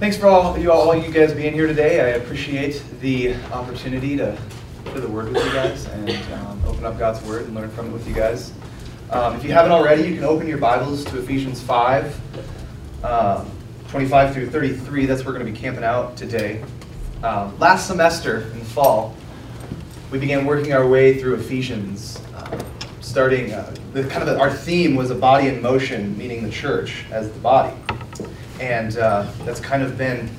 Thanks for all you all you guys being here today. I appreciate the opportunity to share the word with you guys and um, open up God's word and learn from it with you guys. Um, if you haven't already, you can open your Bibles to Ephesians 5, um, 25 through 33. That's where we're going to be camping out today. Um, last semester in the fall, we began working our way through Ephesians, uh, starting uh, the kind of the, our theme was a body in motion, meaning the church as the body, and uh, that's kind of been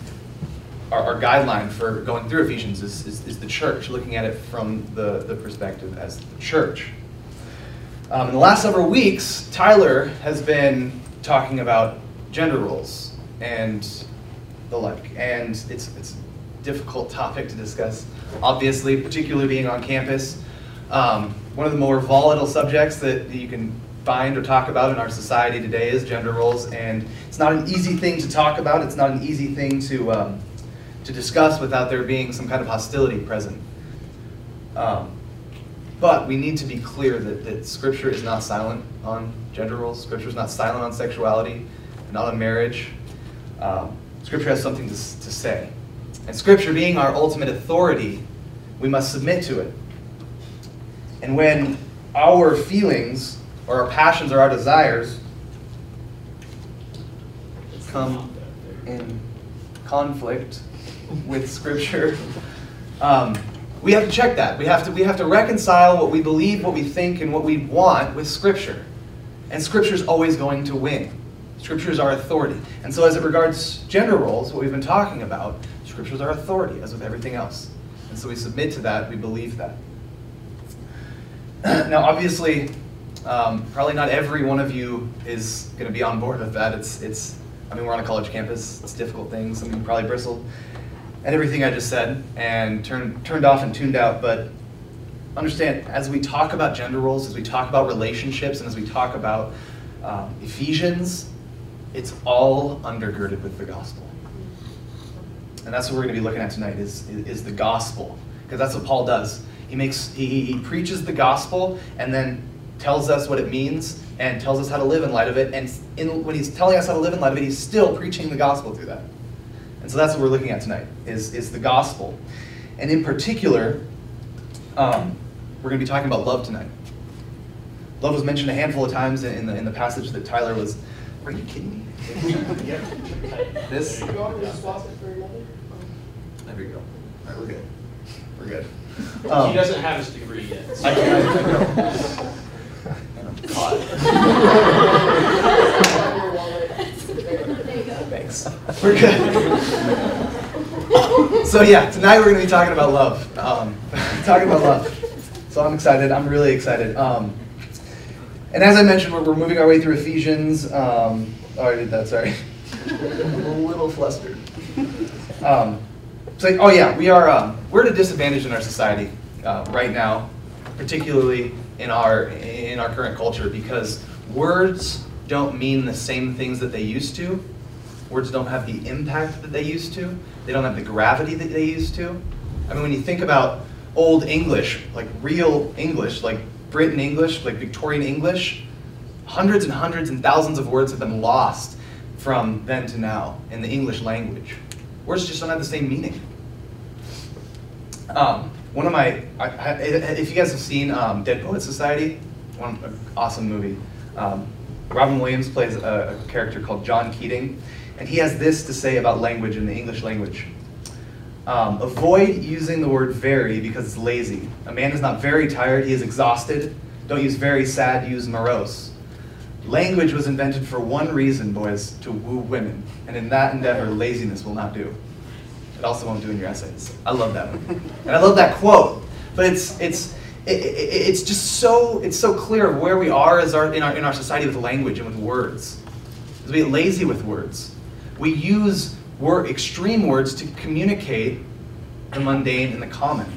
our, our, guideline for going through Ephesians is, is, is, the church, looking at it from the, the perspective as the church. Um, in the last several weeks, Tyler has been talking about gender roles and the like, and it's it's a difficult topic to discuss obviously, particularly being on campus. Um, one of the more volatile subjects that you can find or talk about in our society today is gender roles, and it's not an easy thing to talk about. It's not an easy thing to um, to discuss without there being some kind of hostility present. Um, but we need to be clear that, that Scripture is not silent on gender roles. Scripture is not silent on sexuality, not on marriage. Um, scripture has something to, to say. And Scripture being our ultimate authority, we must submit to it. And when our feelings or our passions or our desires come in conflict with Scripture, um, we have to check that. We have to, we have to reconcile what we believe, what we think, and what we want with Scripture. And Scripture is always going to win. Scripture is our authority. And so, as it regards gender roles, what we've been talking about, Scripture is our authority, as with everything else. And so we submit to that, we believe that. now, obviously, um, probably not every one of you is going to be on board with that. It's, it's, I mean, we're on a college campus, it's difficult things. Of you probably bristled at everything I just said and turned, turned off and tuned out. But understand, as we talk about gender roles, as we talk about relationships, and as we talk about um, Ephesians, it's all undergirded with the gospel. And that's what we're going to be looking at tonight is, is the gospel. Because that's what Paul does. He makes he, he preaches the gospel and then tells us what it means and tells us how to live in light of it. And in, when he's telling us how to live in light of it, he's still preaching the gospel through that. And so that's what we're looking at tonight is, is the gospel. And in particular, um, we're going to be talking about love tonight. Love was mentioned a handful of times in the, in the passage that Tyler was. Are you kidding me? this. There we go. All right, we're good. We're good. Um, he doesn't have his degree yet. So. I Thanks. We're good. so yeah, tonight we're going to be talking about love. Um, talking about love. So I'm excited. I'm really excited. Um, and as I mentioned, we're, we're, moving our way through Ephesians. Um, oh, I did that. Sorry. I'm a little flustered. Um, so, oh yeah, we are um, we're at a disadvantage in our society uh, right now, particularly in our in our current culture, because words don't mean the same things that they used to. Words don't have the impact that they used to. They don't have the gravity that they used to. I mean, when you think about old English, like real English, like Britain English, like Victorian English, hundreds and hundreds and thousands of words have been lost from then to now in the English language. Words just don't have the same meaning. Um, one of my, I, I, if you guys have seen um, Dead Poet Society, one awesome movie. Um, Robin Williams plays a, a, character called John Keating, and he has this to say about language in the English language. Um, avoid using the word very because it's lazy. A man is not very tired, he is exhausted. Don't use very sad, use morose. Language was invented for one reason, boys, to woo women. And in that endeavor, laziness will not do. It also won't do in your essays. I love that one. And I love that quote. But it's, it's, it, it, it's just so, it's so clear of where we are, as our, in, our, in our society with language and with words. Because we get lazy with words. We use word, extreme words to communicate the mundane and the common.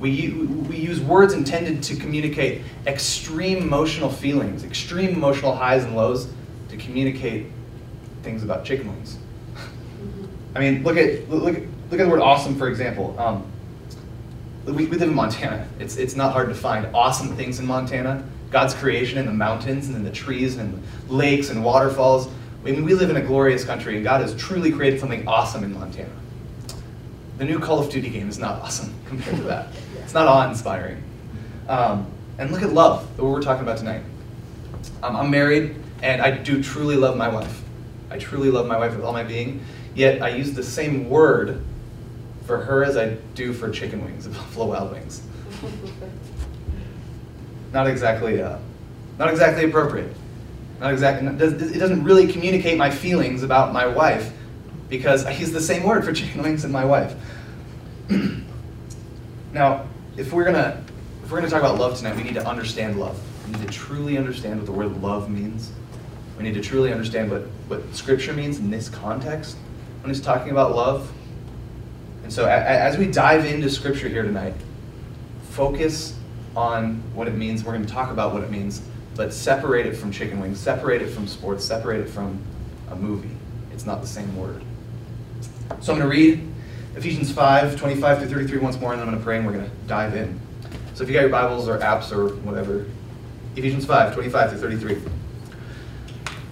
We, we use words intended to communicate extreme emotional feelings, extreme emotional highs and lows, to communicate things about chicken wings. I mean, look at look look at the word awesome for example. Um, we, we live in Montana. It's it's not hard to find awesome things in Montana. God's creation in the mountains and in the trees and lakes and waterfalls. I mean, we live in a glorious country, and God has truly created something awesome in Montana. The new Call of Duty game is not awesome compared to that. It's not awe-inspiring. Um, and look at love, what we're talking about tonight. Um, I'm married, and I do truly love my wife. I truly love my wife with all my being. Yet I use the same word for her as I do for chicken wings Buffalo Wild Wings. not exactly, uh, not exactly appropriate. Not exactly. It doesn't really communicate my feelings about my wife because I use the same word for chicken wings and my wife. now, if we're gonna if we're gonna talk about love tonight, we need to understand love. We need to truly understand what the word love means. We need to truly understand what, what Scripture means in this context when he's talking about love. And so, as we dive into Scripture here tonight, focus on what it means. We're going to talk about what it means, but separate it from chicken wings, separate it from sports, separate it from a movie. It's not the same word. So I'm going to read Ephesians 5, 25 through 33 once more, and then I'm going to pray and we're going to dive in. So if you got your Bibles or apps or whatever, Ephesians 5, 25 through 33.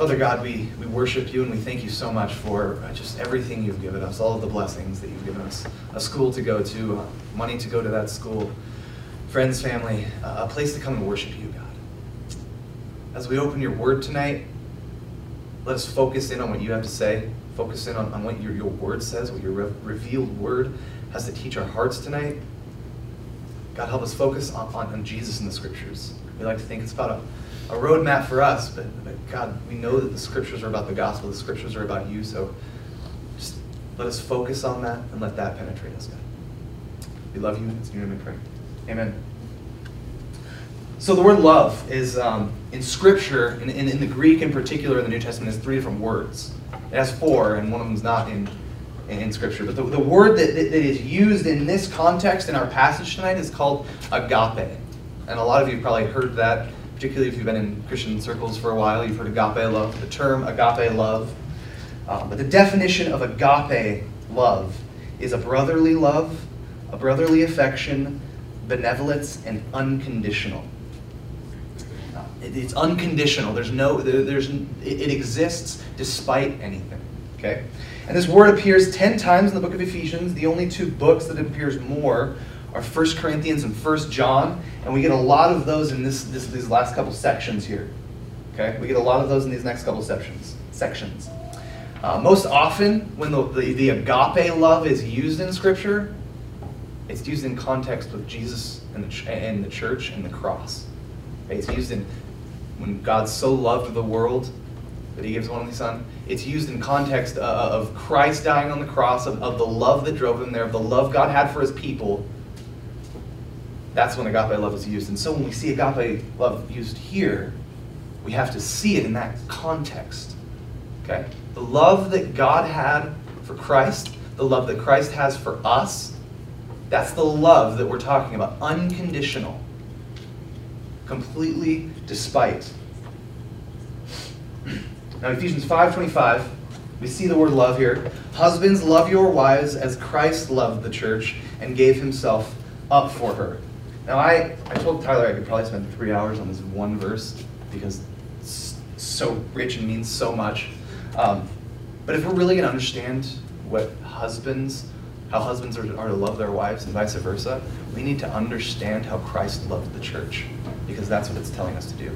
Father God, we, we worship you and we thank you so much for uh, just everything you've given us, all of the blessings that you've given us. A school to go to, uh, money to go to that school, friends, family, uh, a place to come and worship you, God. As we open your word tonight, let us focus in on what you have to say, focus in on, on what your, your word says, what your re revealed word has to teach our hearts tonight. God, help us focus on, on, on Jesus in the scriptures. We like to think it's about a a roadmap for us, but, but God, we know that the scriptures are about the gospel, the scriptures are about you, so just let us focus on that and let that penetrate us, God. We love you, it's in your name we pray. Amen. So the word love is um, in Scripture, in, in, in, the Greek in particular, in the New Testament, is three different words. It has four, and one of them is not in, in, in Scripture. But the, the word that, that, that is used in this context in our passage tonight is called agape. And a lot of you probably heard that particularly if you've been in Christian circles for a while, you've heard agape love, the term agape love. Um, but the definition of agape love is a brotherly love, a brotherly affection, benevolence, and unconditional. It, it's unconditional. There's no, there, there's, it, it exists despite anything. Okay? And this word appears 10 times in the book of Ephesians. The only two books that it appears more are 1 Corinthians and 1 John, and we get a lot of those in this, this, these last couple sections here. Okay, we get a lot of those in these next couple sections. Sections. Uh, most often, when the, the, the agape love is used in Scripture, it's used in context with Jesus and the, and the church and the cross. It's used in when God so loved the world that he gives one only son. It's used in context uh, of Christ dying on the cross, of, of the love that drove him there, of the love God had for his people, that's when agape love is used. And so when we see agape love used here, we have to see it in that context. Okay? The love that God had for Christ, the love that Christ has for us, that's the love that we're talking about. Unconditional. Completely despite. Now Ephesians 5.25, we see the word love here. Husbands, love your wives as Christ loved the church and gave himself up for her. Now, I, I told Tyler I could probably spend three hours on this one verse because it's so rich and means so much. Um, but if we're really going to understand what husbands, how husbands are, are to love their wives and vice versa, we need to understand how Christ loved the church because that's what it's telling us to do.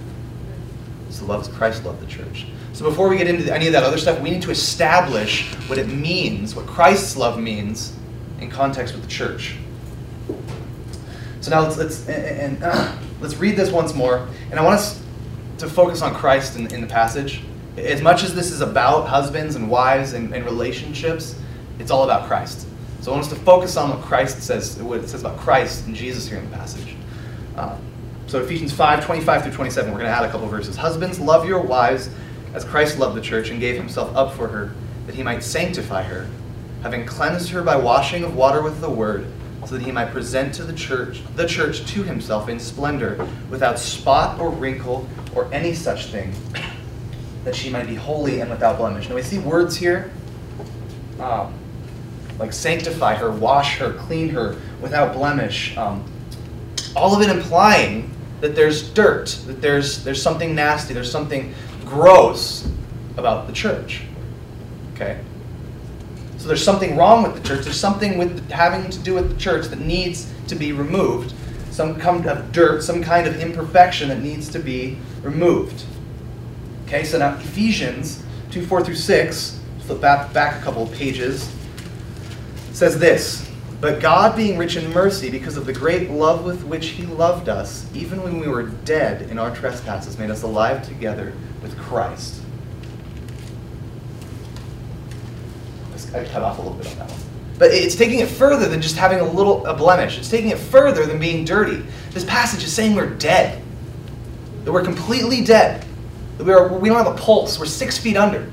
So love Christ loved the church. So before we get into any of that other stuff, we need to establish what it means, what Christ's love means in context with the church. So now let's let's and, and uh, let's read this once more, and I want us to focus on Christ in, in the passage. As much as this is about husbands and wives and, and relationships, it's all about Christ. So I want us to focus on what Christ says, what it says about Christ and Jesus here in the passage. Uh, so Ephesians 5, 25 through 27, we're going to add a couple verses. Husbands, love your wives as Christ loved the church and gave himself up for her, that he might sanctify her, having cleansed her by washing of water with the word, so that he might present to the church the church to himself in splendor, without spot or wrinkle or any such thing, that she might be holy and without blemish. Now we see words here. Um, like sanctify her, wash her, clean her without blemish. Um, all of it implying that there's dirt, that there's, there's something nasty, there's something gross about the church. Okay? So there's something wrong with the church. There's something with having to do with the church that needs to be removed. Some kind of dirt, some kind of imperfection that needs to be removed. Okay, so now Ephesians 2 4 through 6, flip back, back a couple of pages says this But God, being rich in mercy, because of the great love with which He loved us, even when we were dead in our trespasses, made us alive together with Christ. I cut off a little bit on that one. But it's taking it further than just having a little a blemish. It's taking it further than being dirty. This passage is saying we're dead. That we're completely dead. That we, are, we don't have a pulse. We're six feet under.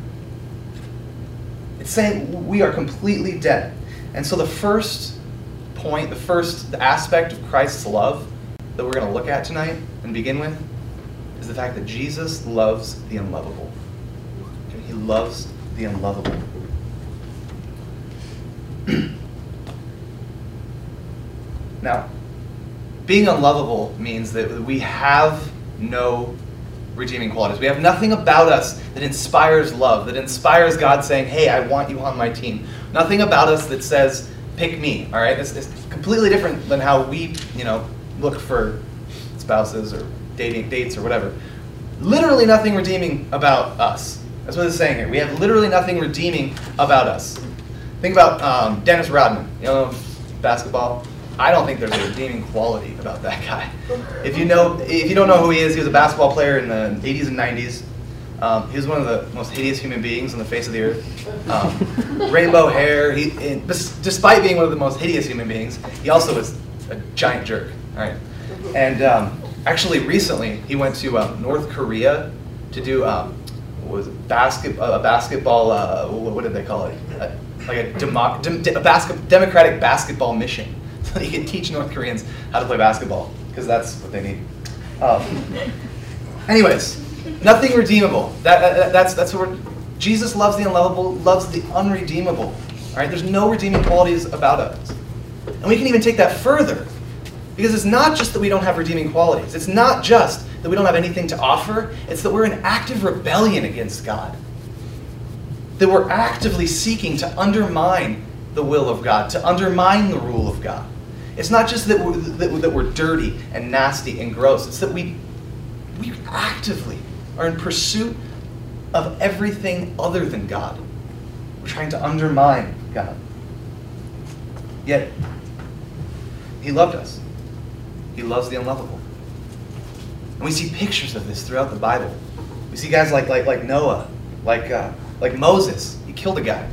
It's saying we are completely dead. And so the first point, the first aspect of Christ's love that we're going to look at tonight and begin with is the fact that Jesus loves the unlovable. He loves the unlovable. Now, being unlovable means that we have no redeeming qualities. We have nothing about us that inspires love, that inspires God saying, hey, I want you on my team. Nothing about us that says, pick me, all right? It's, it's completely different than how we, you know, look for spouses or dating dates or whatever. Literally nothing redeeming about us. That's what it's saying here. We have literally nothing redeeming about us. Think about um, Dennis Rodman, you know, basketball. I don't think there's a redeeming quality about that guy. If you know, if you don't know who he is, he was a basketball player in the 80s and 90s. Um, he was one of the most hideous human beings on the face of the earth. Um, rainbow hair. He, in, despite being one of the most hideous human beings, he also was a giant jerk. All right. And um, actually, recently he went to um, North Korea to do um, was it, basket a basketball. Uh, what did they call it? A, like a, democ- de- a basket- democratic basketball mission, so he can teach North Koreans how to play basketball because that's what they need. Um, anyways, Nothing redeemable. That, that, that's, that's what Jesus loves the unlovable, loves the unredeemable. All right, there's no redeeming qualities about us. And we can even take that further. Because it's not just that we don't have redeeming qualities. It's not just that we don't have anything to offer. It's that we're in active rebellion against God. That we're actively seeking to undermine the will of God, to undermine the rule of God. It's not just that we're, that, we're dirty and nasty and gross. It's that we, we actively are in pursuit of everything other than God. We're trying to undermine God. Yet, He loved us. He loves the unlovable. And we see pictures of this throughout the Bible. We see guys like, like, like Noah, like, uh, like Moses. He killed a guy,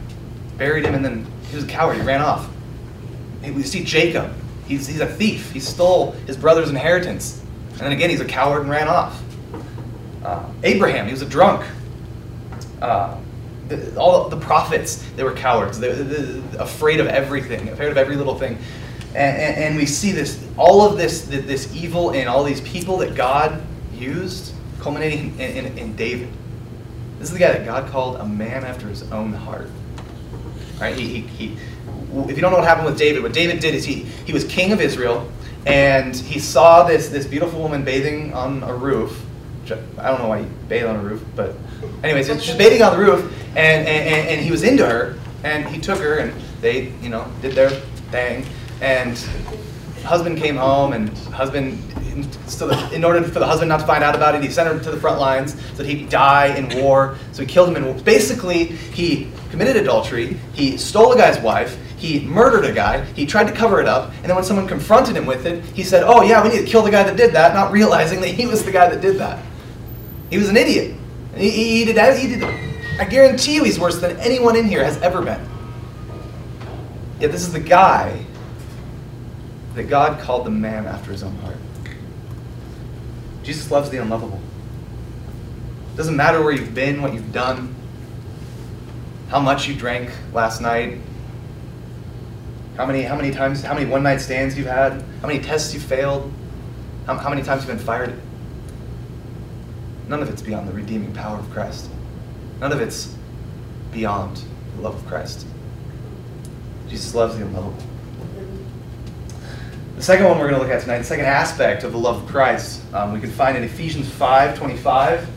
buried him, and then he was a coward. He ran off. We see Jacob. He's, he's a thief. He stole his brother's inheritance. And then again, he's a coward and ran off. Uh, Abraham, he was a drunk. Uh, the, all the prophets, they were cowards. They were afraid of everything, afraid of every little thing. And, and, and, we see this, all of this, this evil in all these people that God used, culminating in, in, in David. This is the guy that God called a man after his own heart. Right? He, he, he, if you don't know what happened with David, what David did is he, he was king of Israel, and he saw this, this beautiful woman bathing on a roof, I don't know why he bathed on a roof, but anyways, she's bathing on the roof, and, and, and he was into her, and he took her, and they, you know, did their thing, and husband came home, and husband, so in order for the husband not to find out about it, he sent her to the front lines so that he'd die in war. So he killed him in war. Basically, he committed adultery. He stole a guy's wife. He murdered a guy. He tried to cover it up. And then when someone confronted him with it, he said, Oh, yeah, we need to kill the guy that did that, not realizing that he was the guy that did that. He was an idiot. He, he, did, that he did, I guarantee you he's worse than anyone in here has ever been. Yet this is the guy that God called the man after his own heart. Jesus loves the unlovable. Doesn't matter where you've been, what you've done, how much you drank last night, how many, how many times, how many one night stands you've had, how many tests you failed, how, how many times you've been fired. None of it's beyond the redeeming power of Christ. None of it's beyond the love of Christ. Jesus loves the unlovable. The second one we're going to look at tonight, the second aspect of the love of Christ, um, we can find in Ephesians 5 25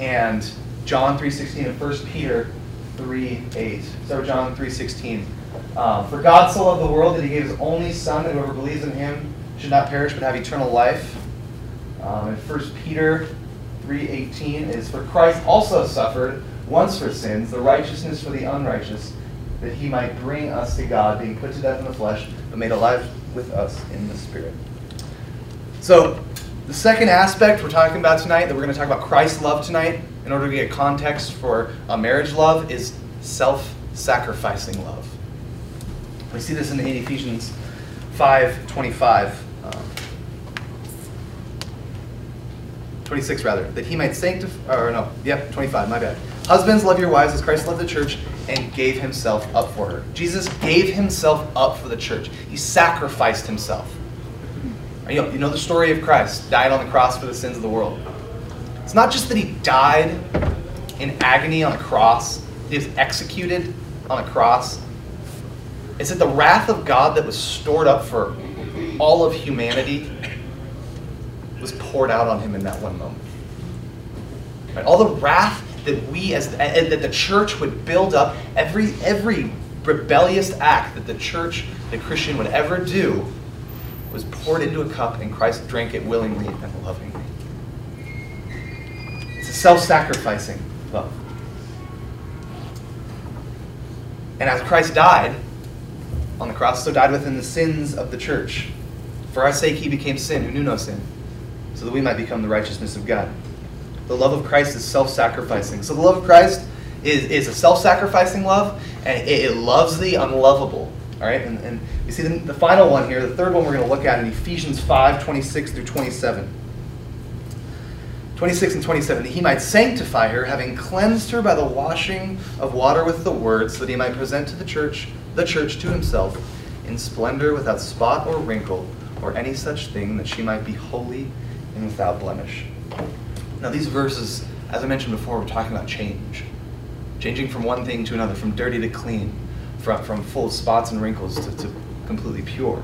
and John 3.16 and 1 Peter 3.8. So John 3.16. Um, For God so loved the world that he gave his only Son, that whoever believes in him should not perish but have eternal life. Um, and 1 Peter 3.18 is, For Christ also suffered once for sins, the righteousness for the unrighteous, that he might bring us to God, being put to death in the flesh, but made alive with us in the Spirit. So, the second aspect we're talking about tonight, that we're going to talk about Christ's love tonight, in order to get context for a marriage love, is self sacrificing love. We see this in Ephesians 5 25. Um, 26 rather, that he might sanctify, or no, yep, 25, my bad. Husbands, love your wives as Christ loved the church and gave himself up for her. Jesus gave himself up for the church. He sacrificed himself. You know, you know the story of Christ, died on the cross for the sins of the world. It's not just that he died in agony on a cross, he was executed on a cross. It's that the wrath of God that was stored up for all of humanity was poured out on him in that one moment. Right? All the wrath that we as uh, uh, that the church would build up every every rebellious act that the church the christian would ever do was poured into a cup and christ drank it willingly and lovingly. It's a self-sacrificing love. And as christ died on the cross so died within the sins of the church. For our sake he became sin who knew no sin so that we might become the righteousness of god the love of Christ is self sacrificing. So the love of Christ is, is a self sacrificing love, and it, it, loves the unlovable. All right? And, and you see the, the final one here, the third one we're going to look at in Ephesians 5 26 through 27. 26 and 27, that he might sanctify her, having cleansed her by the washing of water with the word, so that he might present to the church the church to himself in splendor without spot or wrinkle or any such thing, that she might be holy and without blemish. Now, these verses, as I mentioned before, we're talking about change. Changing from one thing to another, from dirty to clean, from, from full of spots and wrinkles to, to completely pure.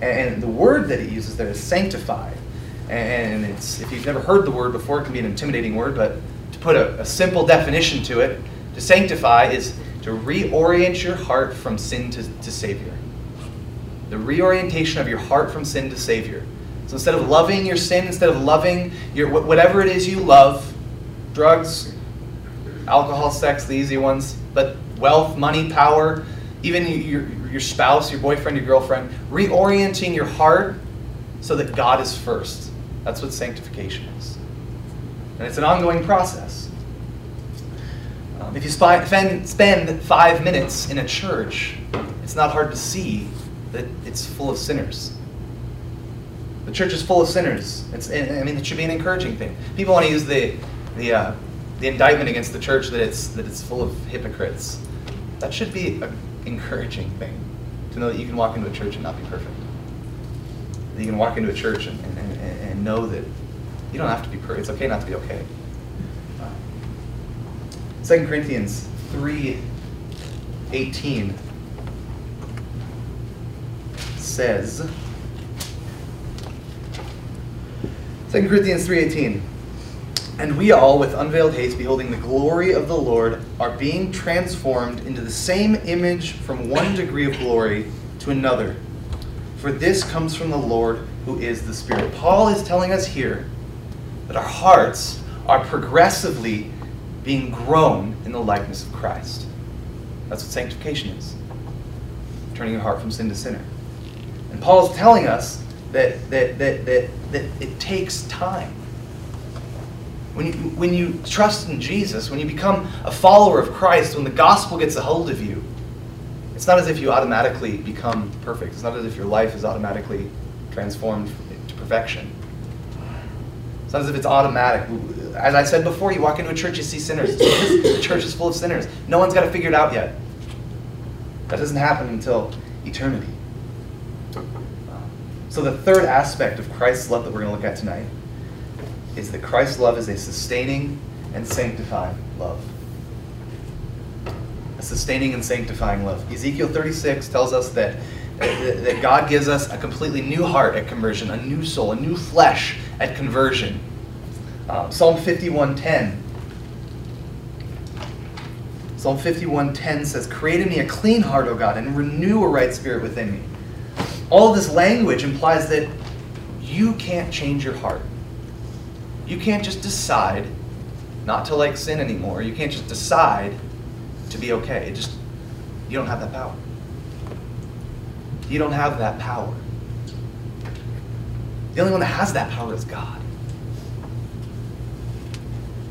And the word that it uses there is sanctify. And it's, if you've never heard the word before, it can be an intimidating word, but to put a, a simple definition to it, to sanctify is to reorient your heart from sin to, to Savior. The reorientation of your heart from sin to Savior. So instead of loving your sin, instead of loving your whatever it is you love, drugs, alcohol, sex, the easy ones, but wealth, money, power, even your, your spouse, your boyfriend, your girlfriend, reorienting your heart so that God is first. That's what sanctification is. And it's an ongoing process. Um, if you spend, spend five minutes in a church, it's not hard to see that it's full of sinners. The church is full of sinners. It's, I mean, it should be an encouraging thing. People want to use the, the, uh, the indictment against the church that it's, that it's full of hypocrites. That should be an encouraging thing to know that you can walk into a church and not be perfect. That you can walk into a church and, and, and know that you don't have to be perfect. It's okay not to be okay. Uh, 2 Corinthians 3 18 says, 2 Corinthians 3.18 And we all, with unveiled face, beholding the glory of the Lord, are being transformed into the same image from one degree of glory to another. For this comes from the Lord, who is the Spirit. Paul is telling us here that our hearts are progressively being grown in the likeness of Christ. That's what sanctification is. turning your heart from sin to sinner. And Paul is telling us that, that, that, that, that it takes time. When you, when you trust in Jesus, when you become a follower of Christ, when the gospel gets a hold of you, it's not as if you automatically become perfect. It's not as if your life is automatically transformed to perfection. It's not as if it's automatic. As I said before, you walk into a church, you see sinners. the church is full of sinners. No one's got to figure it out yet. That doesn't happen until eternity. So, the third aspect of Christ's love that we're going to look at tonight is that Christ's love is a sustaining and sanctifying love. A sustaining and sanctifying love. Ezekiel 36 tells us that, that God gives us a completely new heart at conversion, a new soul, a new flesh at conversion. Um, Psalm 51:10. Psalm 51:10 says, "Create in me a clean heart, O God, and renew a right spirit within me." All of this language implies that you can't change your heart. You can't just decide not to like sin anymore. You can't just decide to be okay. It just you don't have that power. You don't have that power. The only one that has that power is God.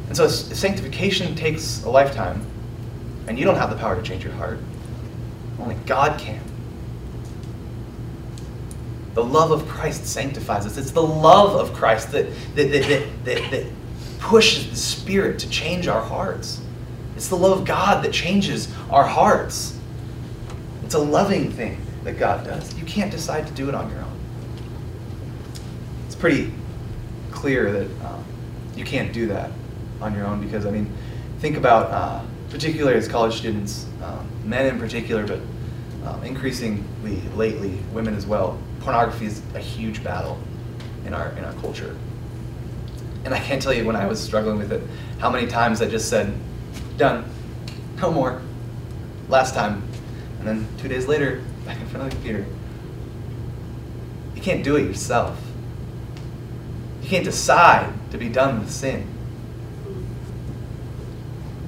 And so sanctification takes a lifetime, and you don't have the power to change your heart. Only God can. The love of Christ sanctifies us. It's the love of Christ that, that, that, that, that, pushes the Spirit to change our hearts. It's the love of God that changes our hearts. It's a loving thing that God does. You can't decide to do it on your own. It's pretty clear that um, you can't do that on your own because, I mean, think about, uh, particularly as college students, um, men in particular, but um, increasingly lately, women as well, pornography is a huge battle in our in our culture. And I can't tell you when I was struggling with it, how many times I just said, "Done, no more." Last time, and then two days later, back in front of the computer. You can't do it yourself. You can't decide to be done with sin.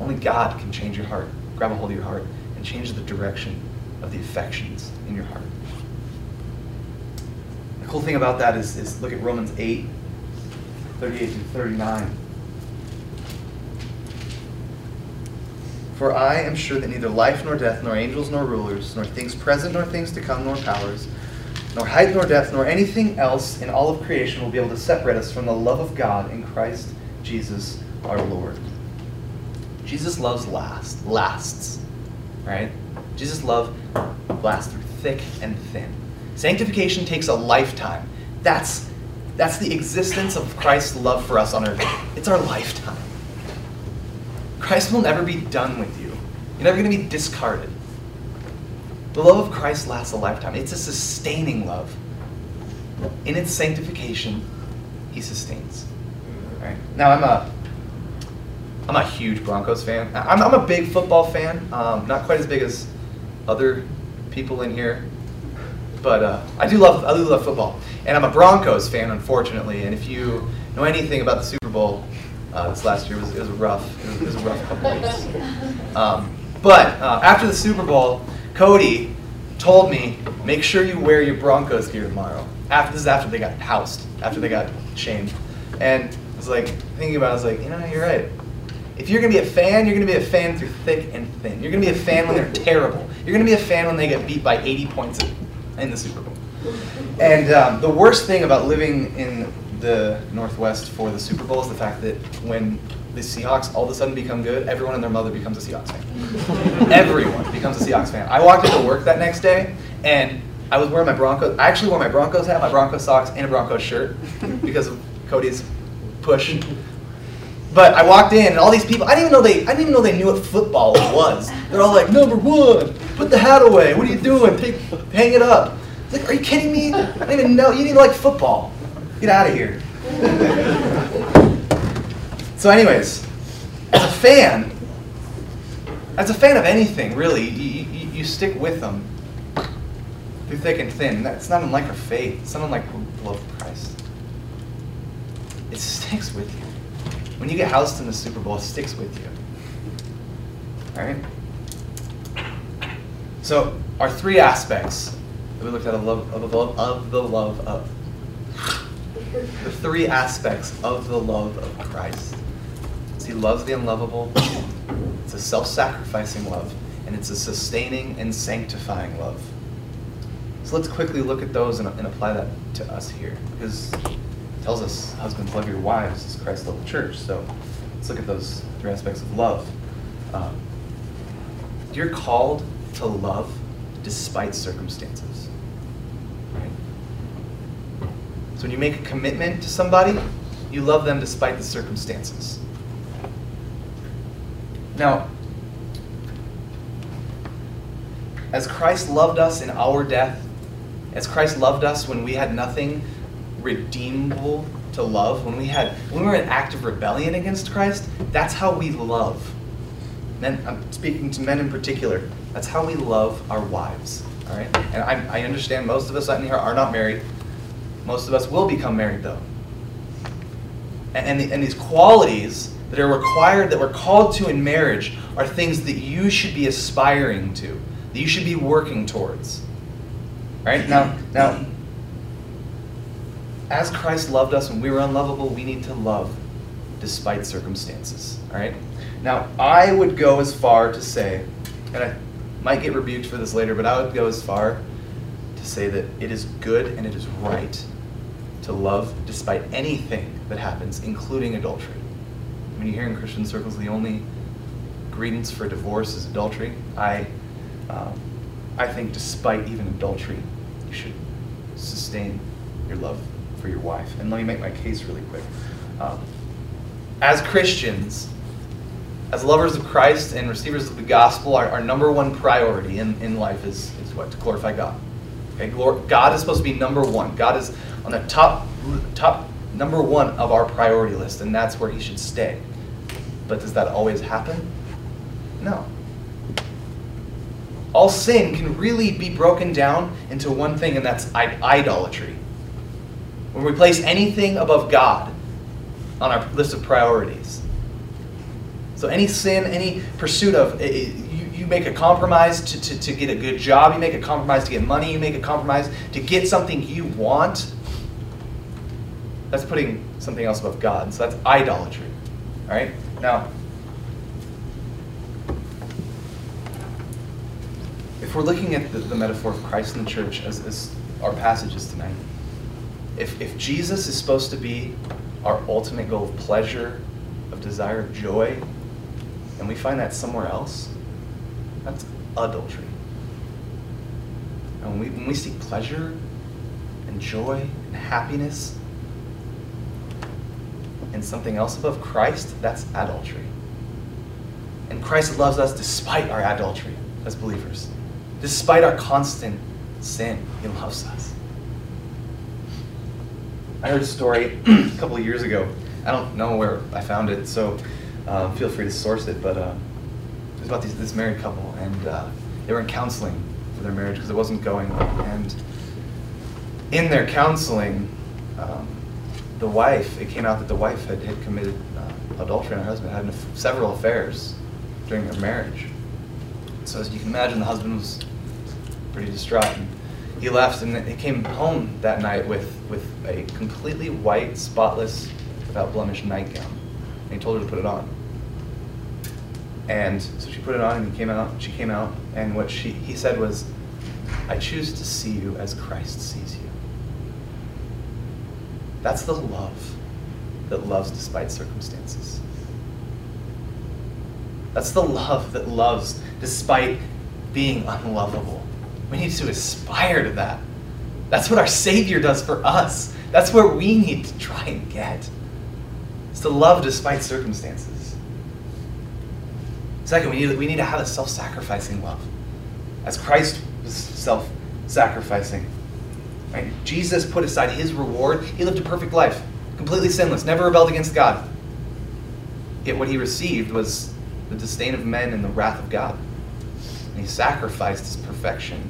Only God can change your heart, grab a hold of your heart, and change the direction of the affections in your heart. Cool thing about that is, is look at Romans 8, 38 through 39. For I am sure that neither life nor death, nor angels nor rulers, nor things present nor things to come, nor powers, nor height nor depth, nor anything else in all of creation will be able to separate us from the love of God in Christ Jesus our Lord. Jesus loves last, lasts, right? Jesus' love lasts through thick and thin. Sanctification takes a lifetime. That's, that's the existence of Christ's love for us on earth. It's our lifetime. Christ will never be done with you. You're never going to be discarded. The love of Christ lasts a lifetime. It's a sustaining love. In its sanctification, he sustains. All right. Now I'm a I'm a huge Broncos fan. I'm, I'm a big football fan. Um, not quite as big as other people in here, but uh, I do love I do love football, and I'm a Broncos fan, unfortunately. And if you know anything about the Super Bowl, uh, this last year was, it was rough. It was, it was a rough couple weeks. Um, but uh, after the Super Bowl, Cody told me, make sure you wear your Broncos gear tomorrow. After this is after they got housed, after they got shamed, and I was like thinking about, it, I was like, you know, you're right. If you're gonna be a fan, you're gonna be a fan through thick and thin. You're gonna be a fan when they're terrible. You're gonna be a fan when they get beat by 80 points in the Super Bowl. And um, the worst thing about living in the Northwest for the Super Bowl is the fact that when the Seahawks all of a sudden become good, everyone and their mother becomes a Seahawks fan. everyone becomes a Seahawks fan. I walked into work that next day and I was wearing my Broncos. I actually wore my Broncos hat, my Broncos socks, and a Broncos shirt because of Cody's push. But I walked in and all these people, I didn't even know they, I didn't even know they knew what football was. They're all like, number one, put the hat away. What are you doing? Take, hang it up. Like, are you kidding me? I didn't even know. You didn't like football. Get out of here. so, anyways, as a fan, as a fan of anything, really, you, you, you stick with them through thick and thin. That's not unlike our faith. It's not unlike the love of Christ. It sticks with you. When you get housed in the Super Bowl, it sticks with you. All right? So, our three aspects that we looked at of, love, of, of, of the love of. The three aspects of the love of Christ. So he loves the unlovable, it's a self sacrificing love, and it's a sustaining and sanctifying love. So let's quickly look at those and, and apply that to us here. Because tells us, husbands, love your wives as Christ loved the church. So let's look at those three aspects of love. Um, you're called to love despite circumstances. Right? So when you make a commitment to somebody, you love them despite the circumstances. Now, as Christ loved us in our death, as Christ loved us when we had nothing redeemable to love, when we had when we were in active rebellion against Christ, that's how we love. Men, I'm speaking to men in particular. That's how we love our wives. All right, and I, I understand most of us out in here are not married. Most of us will become married though. And, and, the, and these qualities that are required, that we're called to in marriage, are things that you should be aspiring to, that you should be working towards. Right? Now, now, as Christ loved us when we were unlovable, we need to love despite circumstances. All right? Now, I would go as far to say, and I might get rebuked for this later, but I would go as far to say that it is good and it is right to love despite anything that happens, including adultery. When you hear in Christian circles the only grievance for divorce is adultery, I, um, I think despite even adultery, you should sustain your love for your wife. And let me make my case really quick. Um, as Christians, as lovers of Christ and receivers of the gospel, our, our number one priority in, in life is, is what? To glorify God. Okay, God is supposed to be number one. God is on the top, top number one of our priority list, and that's where He should stay. But does that always happen? No. All sin can really be broken down into one thing, and that's idolatry. When we place anything above God on our list of priorities. So any sin, any pursuit of, eh, eh, you, you make a compromise to, to, to get a good job, you make a compromise to get money, you make a compromise to get something you want. That's putting something else above God. So that's idolatry. All right? Now, if we're looking at the, the metaphor of Christ and the church as, as our passages tonight, if, if Jesus is supposed to be our ultimate goal of pleasure, of desire, of joy, and we find that somewhere else, that's adultery. And when we, when we seek pleasure and joy and happiness in something else above Christ, that's adultery. And Christ loves us despite our adultery as believers. Despite our constant sin, He loves us. I heard a story a couple of years ago. I don't know where I found it, so uh, feel free to source it. But uh, it was about these, this married couple, and uh, they were in counseling for their marriage because it wasn't going well. And in their counseling, um, the wife, it came out that the wife had, had committed uh, adultery on her husband, had several affairs during their marriage. So as you can imagine, the husband was pretty distraught. And he left and he came home that night with, with a completely white, spotless, without blemish nightgown. And he told her to put it on. And so she put it on and he came out, she came out, and what she, he said was, I choose to see you as Christ sees you. That's the love that loves despite circumstances. That's the love that loves despite being unlovable. We need to aspire to that. That's what our Savior does for us. That's where we need to try and get. It's to love despite circumstances. Second, we need, we need to have a self sacrificing love. As Christ was self sacrificing, right? Jesus put aside his reward. He lived a perfect life, completely sinless, never rebelled against God. Yet what he received was the disdain of men and the wrath of God. And he sacrificed his perfection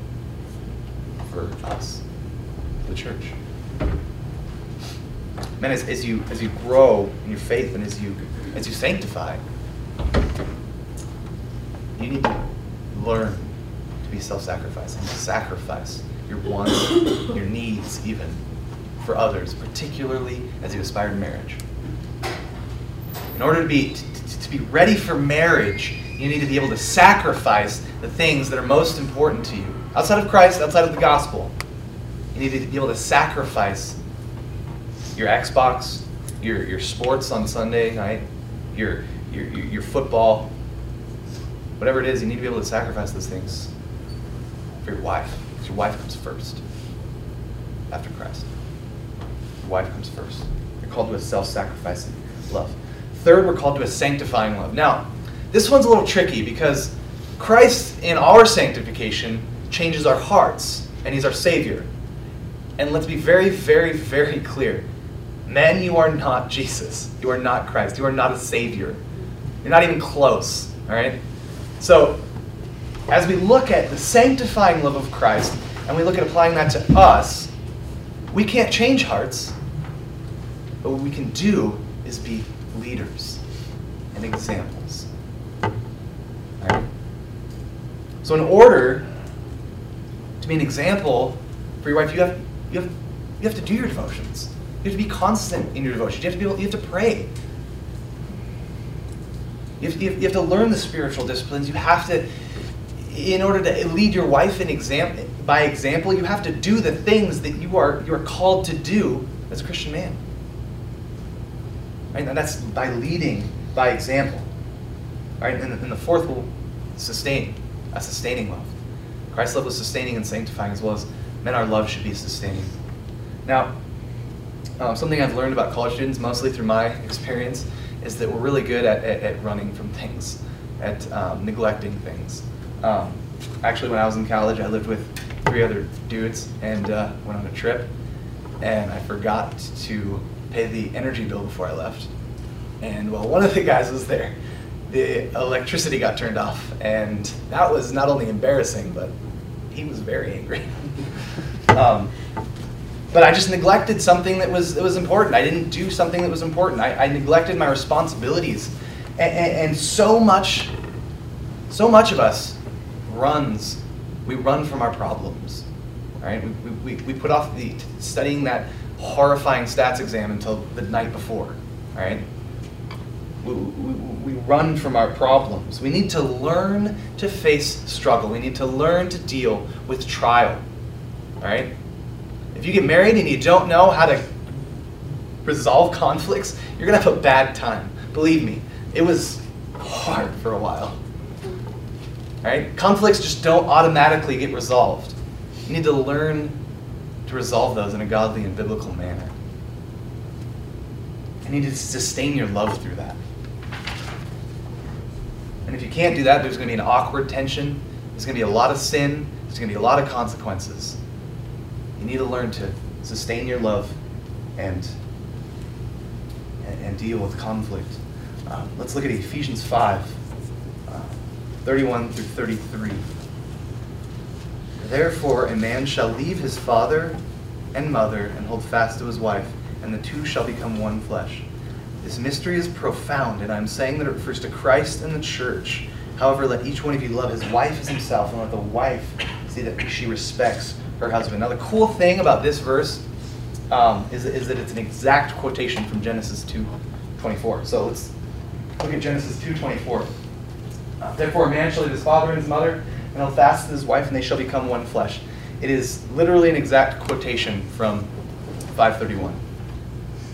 for us, the church. Man, as, as you as you grow in your faith and as you as you sanctify, you need to learn to be self-sacrificing. Sacrifice your wants, your needs, even for others, particularly as you aspire to marriage. In order to be to, to be ready for marriage, you need to be able to sacrifice the things that are most important to you. Outside of Christ, outside of the gospel. You need to be able to sacrifice your Xbox, your, your sports on Sunday night, your, your, your football, whatever it is, you need to be able to sacrifice those things for your wife. Because your wife comes first after Christ. Your wife comes first. You're called to a self sacrificing love. Third, we're called to a sanctifying love. Now, this one's a little tricky because Christ, in our sanctification, changes our hearts, and He's our Savior. And let's be very, very, very clear. Men, you are not Jesus. You are not Christ. You are not a Savior. You're not even close. All right? So, as we look at the sanctifying love of Christ and we look at applying that to us, we can't change hearts. But what we can do is be leaders and examples. All right? So, in order to be an example for your wife, you have, you have, you have to do your devotions. You have to be constant in your devotion. You have to be able, you have to pray. You have, you have, you have to learn the spiritual disciplines. You have to, in order to lead your wife in exam, by example, you have to do the things that you are, you are called to do as a Christian man. Right? And that's by leading by example. Right? And, and the fourth will sustain, a sustaining love. Christ's love was sustaining and sanctifying as well as men, our love should be sustaining. Now, um, something I've learned about college students, mostly through my experience, is that we're really good at, at, at running from things, at um, neglecting things. Um, actually, when I was in college, I lived with three other dudes and uh, went on a trip, and I forgot to pay the energy bill before I left. And well, one of the guys was there, the electricity got turned off, and that was not only embarrassing, but he was very angry. um, but I just neglected something that was that was important. I didn't do something that was important. I, I neglected my responsibilities, and, and, so much, so much of us runs. We run from our problems, right? We, we, we put off the studying that horrifying stats exam until the night before, right? We, we, run from our problems. We need to learn to face struggle. We need to learn to deal with trial, right? If you get married and you don't know how to resolve conflicts, you're going to have a bad time. Believe me, it was hard for a while. Right? Conflicts just don't automatically get resolved. You need to learn to resolve those in a godly and biblical manner. And you need to sustain your love through that. And if you can't do that, there's going to be an awkward tension. There's going to be a lot of sin. There's going to be a lot of consequences. You need to learn to sustain your love and, and, and deal with conflict. Uh, let's look at Ephesians 5 uh, 31 through 33. Therefore, a man shall leave his father and mother and hold fast to his wife, and the two shall become one flesh. This mystery is profound, and I'm saying that it refers to Christ and the church. However, let each one of you love his wife as himself, and let the wife see that she respects her husband. Now, the cool thing about this verse um, is, is that it's an exact quotation from Genesis 2.24. So let's look at Genesis 2.24. Uh, Therefore, a man shall leave his father and his mother, and he'll fast his wife, and they shall become one flesh. It is literally an exact quotation from 531.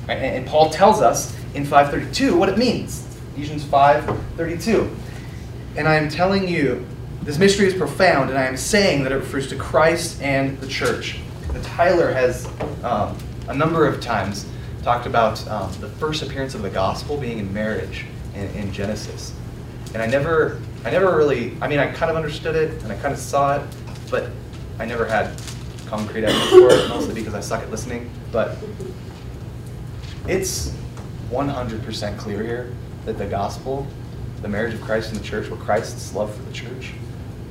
Right? And, and Paul tells us in 532 what it means. Ephesians 5:32. And I am telling you, this mystery is profound, and I am saying that it refers to Christ and the church. The Tyler has um, a number of times talked about um, the first appearance of the gospel being in marriage in, in Genesis. And I never, I never really, I mean, I kind of understood it and I kind of saw it, but I never had concrete evidence for it, mostly because I suck at listening. But it's 100% clear here that the gospel, the marriage of Christ and the church, what Christ's love for the church,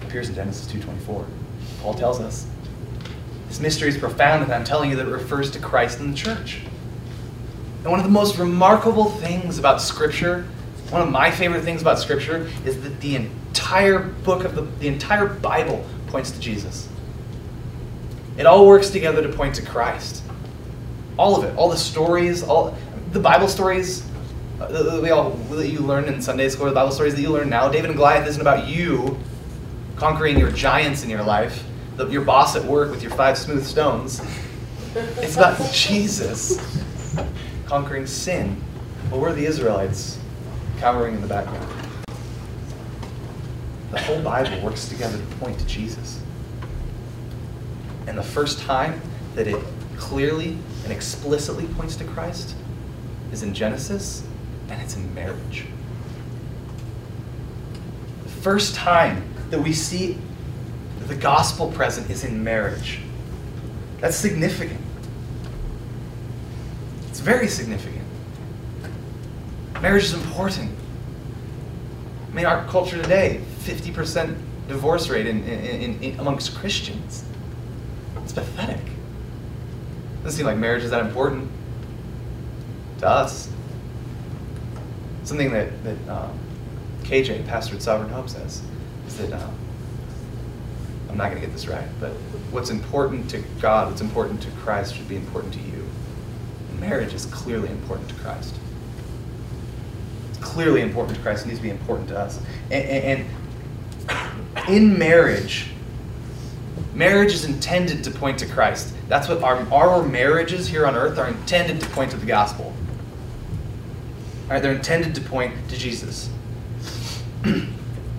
appears in Genesis 2.24. Paul tells us. This mystery is profound, and I'm telling you that it refers to Christ and the church. And one of the most remarkable things about Scripture, one of my favorite things about Scripture, is that the entire book of the, the entire Bible points to Jesus. It all works together to point to Christ. All of it, all the stories, all the Bible stories uh, that we all that you learn in Sunday school, the Bible stories that you learn now. David and Goliath isn't about you conquering your giants in your life, the, your boss at work with your five smooth stones. It's about Jesus conquering sin. But we're the Israelites cowering in the background. The whole Bible works together to point to Jesus. And the first time that it clearly and explicitly points to Christ is in Genesis, and it's in marriage. The first time that we see the gospel present is in marriage. That's significant. It's very significant. Marriage is important. I mean, our culture today, 50% divorce rate in, in, in, amongst Christians. It's pathetic. Doesn't seem like marriage is that important to us. Something that, that um, KJ, pastor at Sovereign Hope, says is that um, I'm not going to get this right, but what's important to God, what's important to Christ, should be important to you. And marriage is clearly important to Christ. It's clearly important to Christ. It needs to be important to us. And, and, and in marriage, marriage is intended to point to Christ. That's what our, our marriages here on earth are intended to point to the gospel. Right, they're intended to point to Jesus.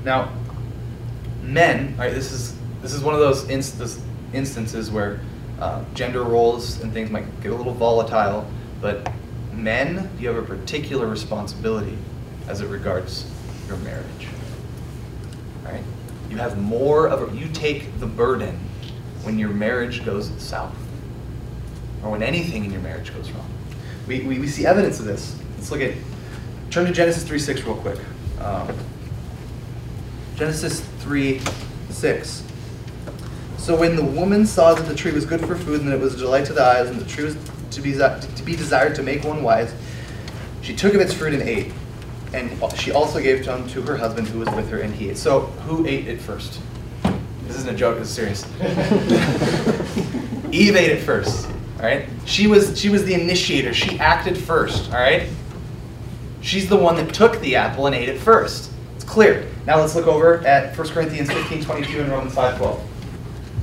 now, men, right, this is this is one of those inst- instances where uh, gender roles and things might get a little volatile, but men, you have a particular responsibility as it regards your marriage. Right, you have more of a, you take the burden when your marriage goes south, or when anything in your marriage goes wrong. We, we, we see evidence of this. Let's look at turn to Genesis 3 6 real quick. Um, Genesis 3 6. So when the woman saw that the tree was good for food, and that it was a delight to the eyes, and the tree was to be, to be desired to make one wise, she took of its fruit and ate. And she also gave some to her husband who was with her, and he ate. So who ate it first? This isn't a joke, this is serious. Eve ate it first. All right? She was she was the initiator. She acted first, all right? She's the one that took the apple and ate it first. It's clear. Now let's look over at 1 Corinthians 15, 22 and Romans 5, 12.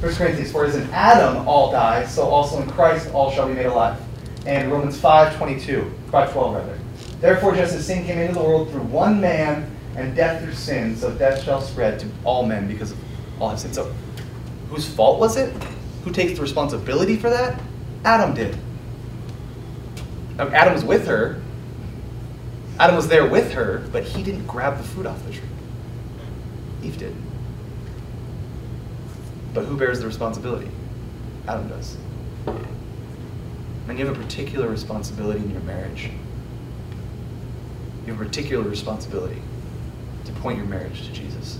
1 Corinthians, for as in Adam all die, so also in Christ all shall be made alive. And Romans 5, 22, 5, 12 rather. Therefore, just as sin came into the world through one man, and death through sin, so death shall spread to all men because of all have sinned. So, whose fault was it? Who takes the responsibility for that? Adam did. Now, Adam was with her, Adam was there with her, but he didn't grab the fruit off the tree. Eve did. But who bears the responsibility? Adam does. And you have a particular responsibility in your marriage. You have a particular responsibility to point your marriage to Jesus.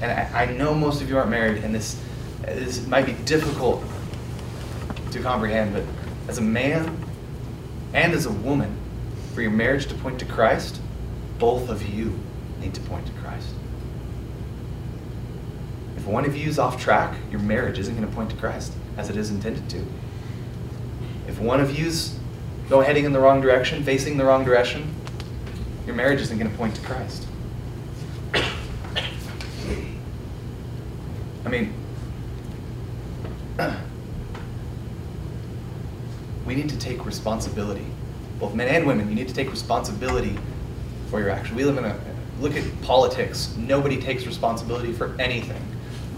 And I, I know most of you aren't married, and this, this might be difficult to comprehend, but as a man and as a woman, for your marriage to point to Christ, both of you need to point to Christ. If one of you is off track, your marriage isn't going to point to Christ as it is intended to. If one of you's go heading in the wrong direction, facing the wrong direction, your marriage isn't going to point to Christ. I mean, we need to take responsibility both men and women, you need to take responsibility for your action. We live in a, look at politics. Nobody takes responsibility for anything.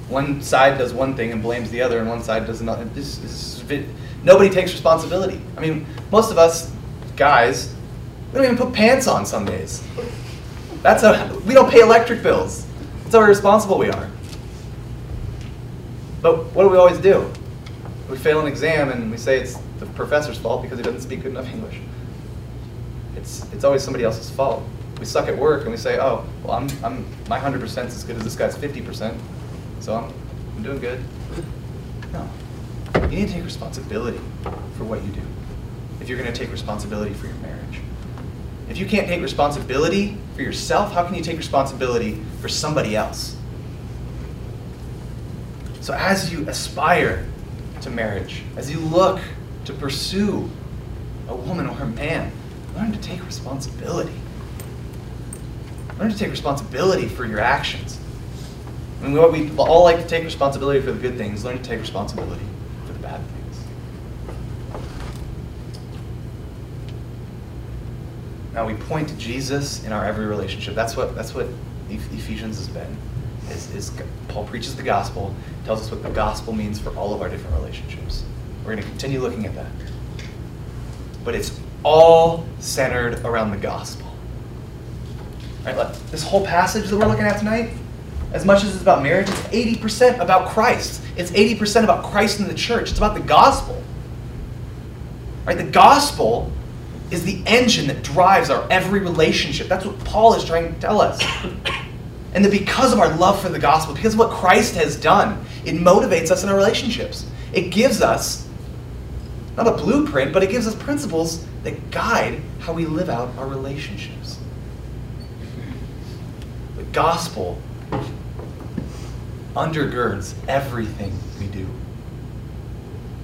One side does one thing and blames the other, and one side does another. This, this, nobody takes responsibility. I mean, most of us guys, we don't even put pants on some days. That's a, we don't pay electric bills. That's how irresponsible we are. But what do we always do? We fail an exam and we say it's the professor's fault because he doesn't speak good enough English it's, it's always somebody else's fault. We suck at work and we say, oh, well, I'm, I'm, my 100% is as good as this guy's 50%, so I'm, I'm doing good. No. You need to take responsibility for what you do if you're going to take responsibility for your marriage. If you can't take responsibility for yourself, how can you take responsibility for somebody else? So as you aspire to marriage, as you look to pursue a woman or a man, learn to take responsibility. Learn to take responsibility for your actions. I mean, we all like to take responsibility for the good things. Learn to take responsibility for the bad things. Now we point to Jesus in our every relationship. That's what that's what Ephesians has been. Is, is Paul preaches the gospel, tells us what the gospel means for all of our different relationships. We're going to continue looking at that. But it's all centered around the gospel. Right, this whole passage that we're looking at tonight, as much as it's about marriage, it's 80% about Christ. It's 80% about Christ and the church. It's about the gospel. Right? The gospel is the engine that drives our every relationship. That's what Paul is trying to tell us. And that because of our love for the gospel, because of what Christ has done, it motivates us in our relationships. It gives us not a blueprint, but it gives us principles that guide how we live out our relationships. The gospel undergirds everything we do.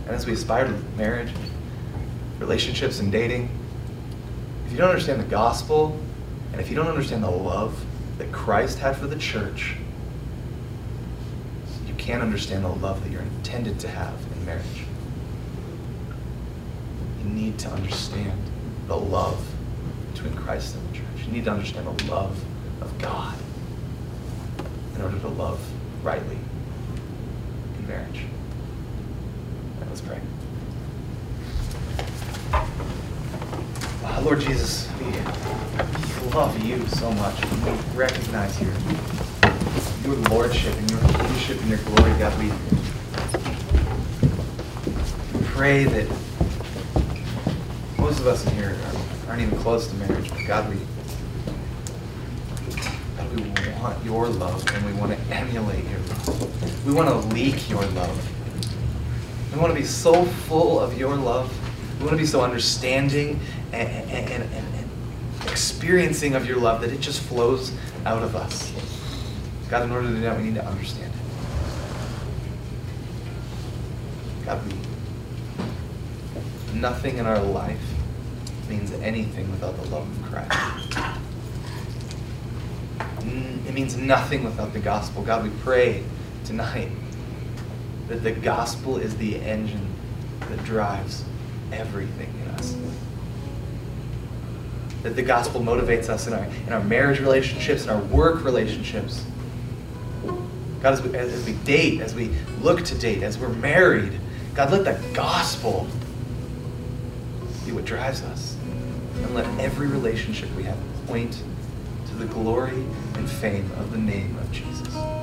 And as we aspire to marriage, relationships, and dating, if you don't understand the gospel, and if you don't understand the love that Christ had for the church, you can't understand the love that you're intended to have in marriage. You need to understand the love between Christ and the church. You need to understand the love of God in order to love rightly in marriage. Right, let's pray. Uh, Lord Jesus, we love you so much. We recognize your, your lordship and your kingship and your glory, God. We pray that most of us in here aren't even close to marriage, but God, we, God, we want your love and we want to emulate your love. We want to leak your love. We want to be so full of your love. We want to be so understanding and, and, and, and experiencing of your love that it just flows out of us. God, in order to do that, we need to understand it. God, we, nothing in our life means anything without the love of Christ. Mm, it means nothing without the gospel. God, we pray tonight that the gospel is the engine that drives everything in us that the gospel motivates us in our, in our marriage relationships, in our work relationships. God, as we, as we date, as we look to date, as we're married, God, let the gospel be what drives us. And let every relationship we have point to the glory and fame of the name of Jesus.